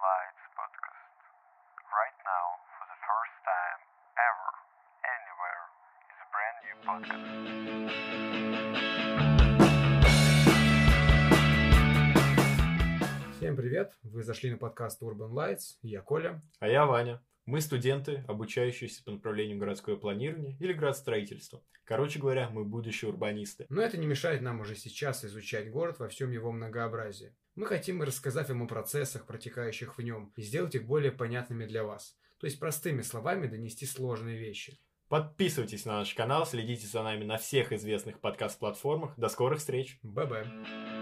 Lights podcast. Right now, for the first time ever, anywhere, is a brand new podcast. Всем привет! Вы зашли на подкаст Urban Lights. Я Коля. А я Ваня. Мы студенты, обучающиеся по направлению городское планирование или градостроительство. Короче говоря, мы будущие урбанисты. Но это не мешает нам уже сейчас изучать город во всем его многообразии. Мы хотим, рассказав им о процессах, протекающих в нем, и сделать их более понятными для вас. То есть простыми словами донести сложные вещи. Подписывайтесь на наш канал, следите за нами на всех известных подкаст-платформах. До скорых встреч! Б-б.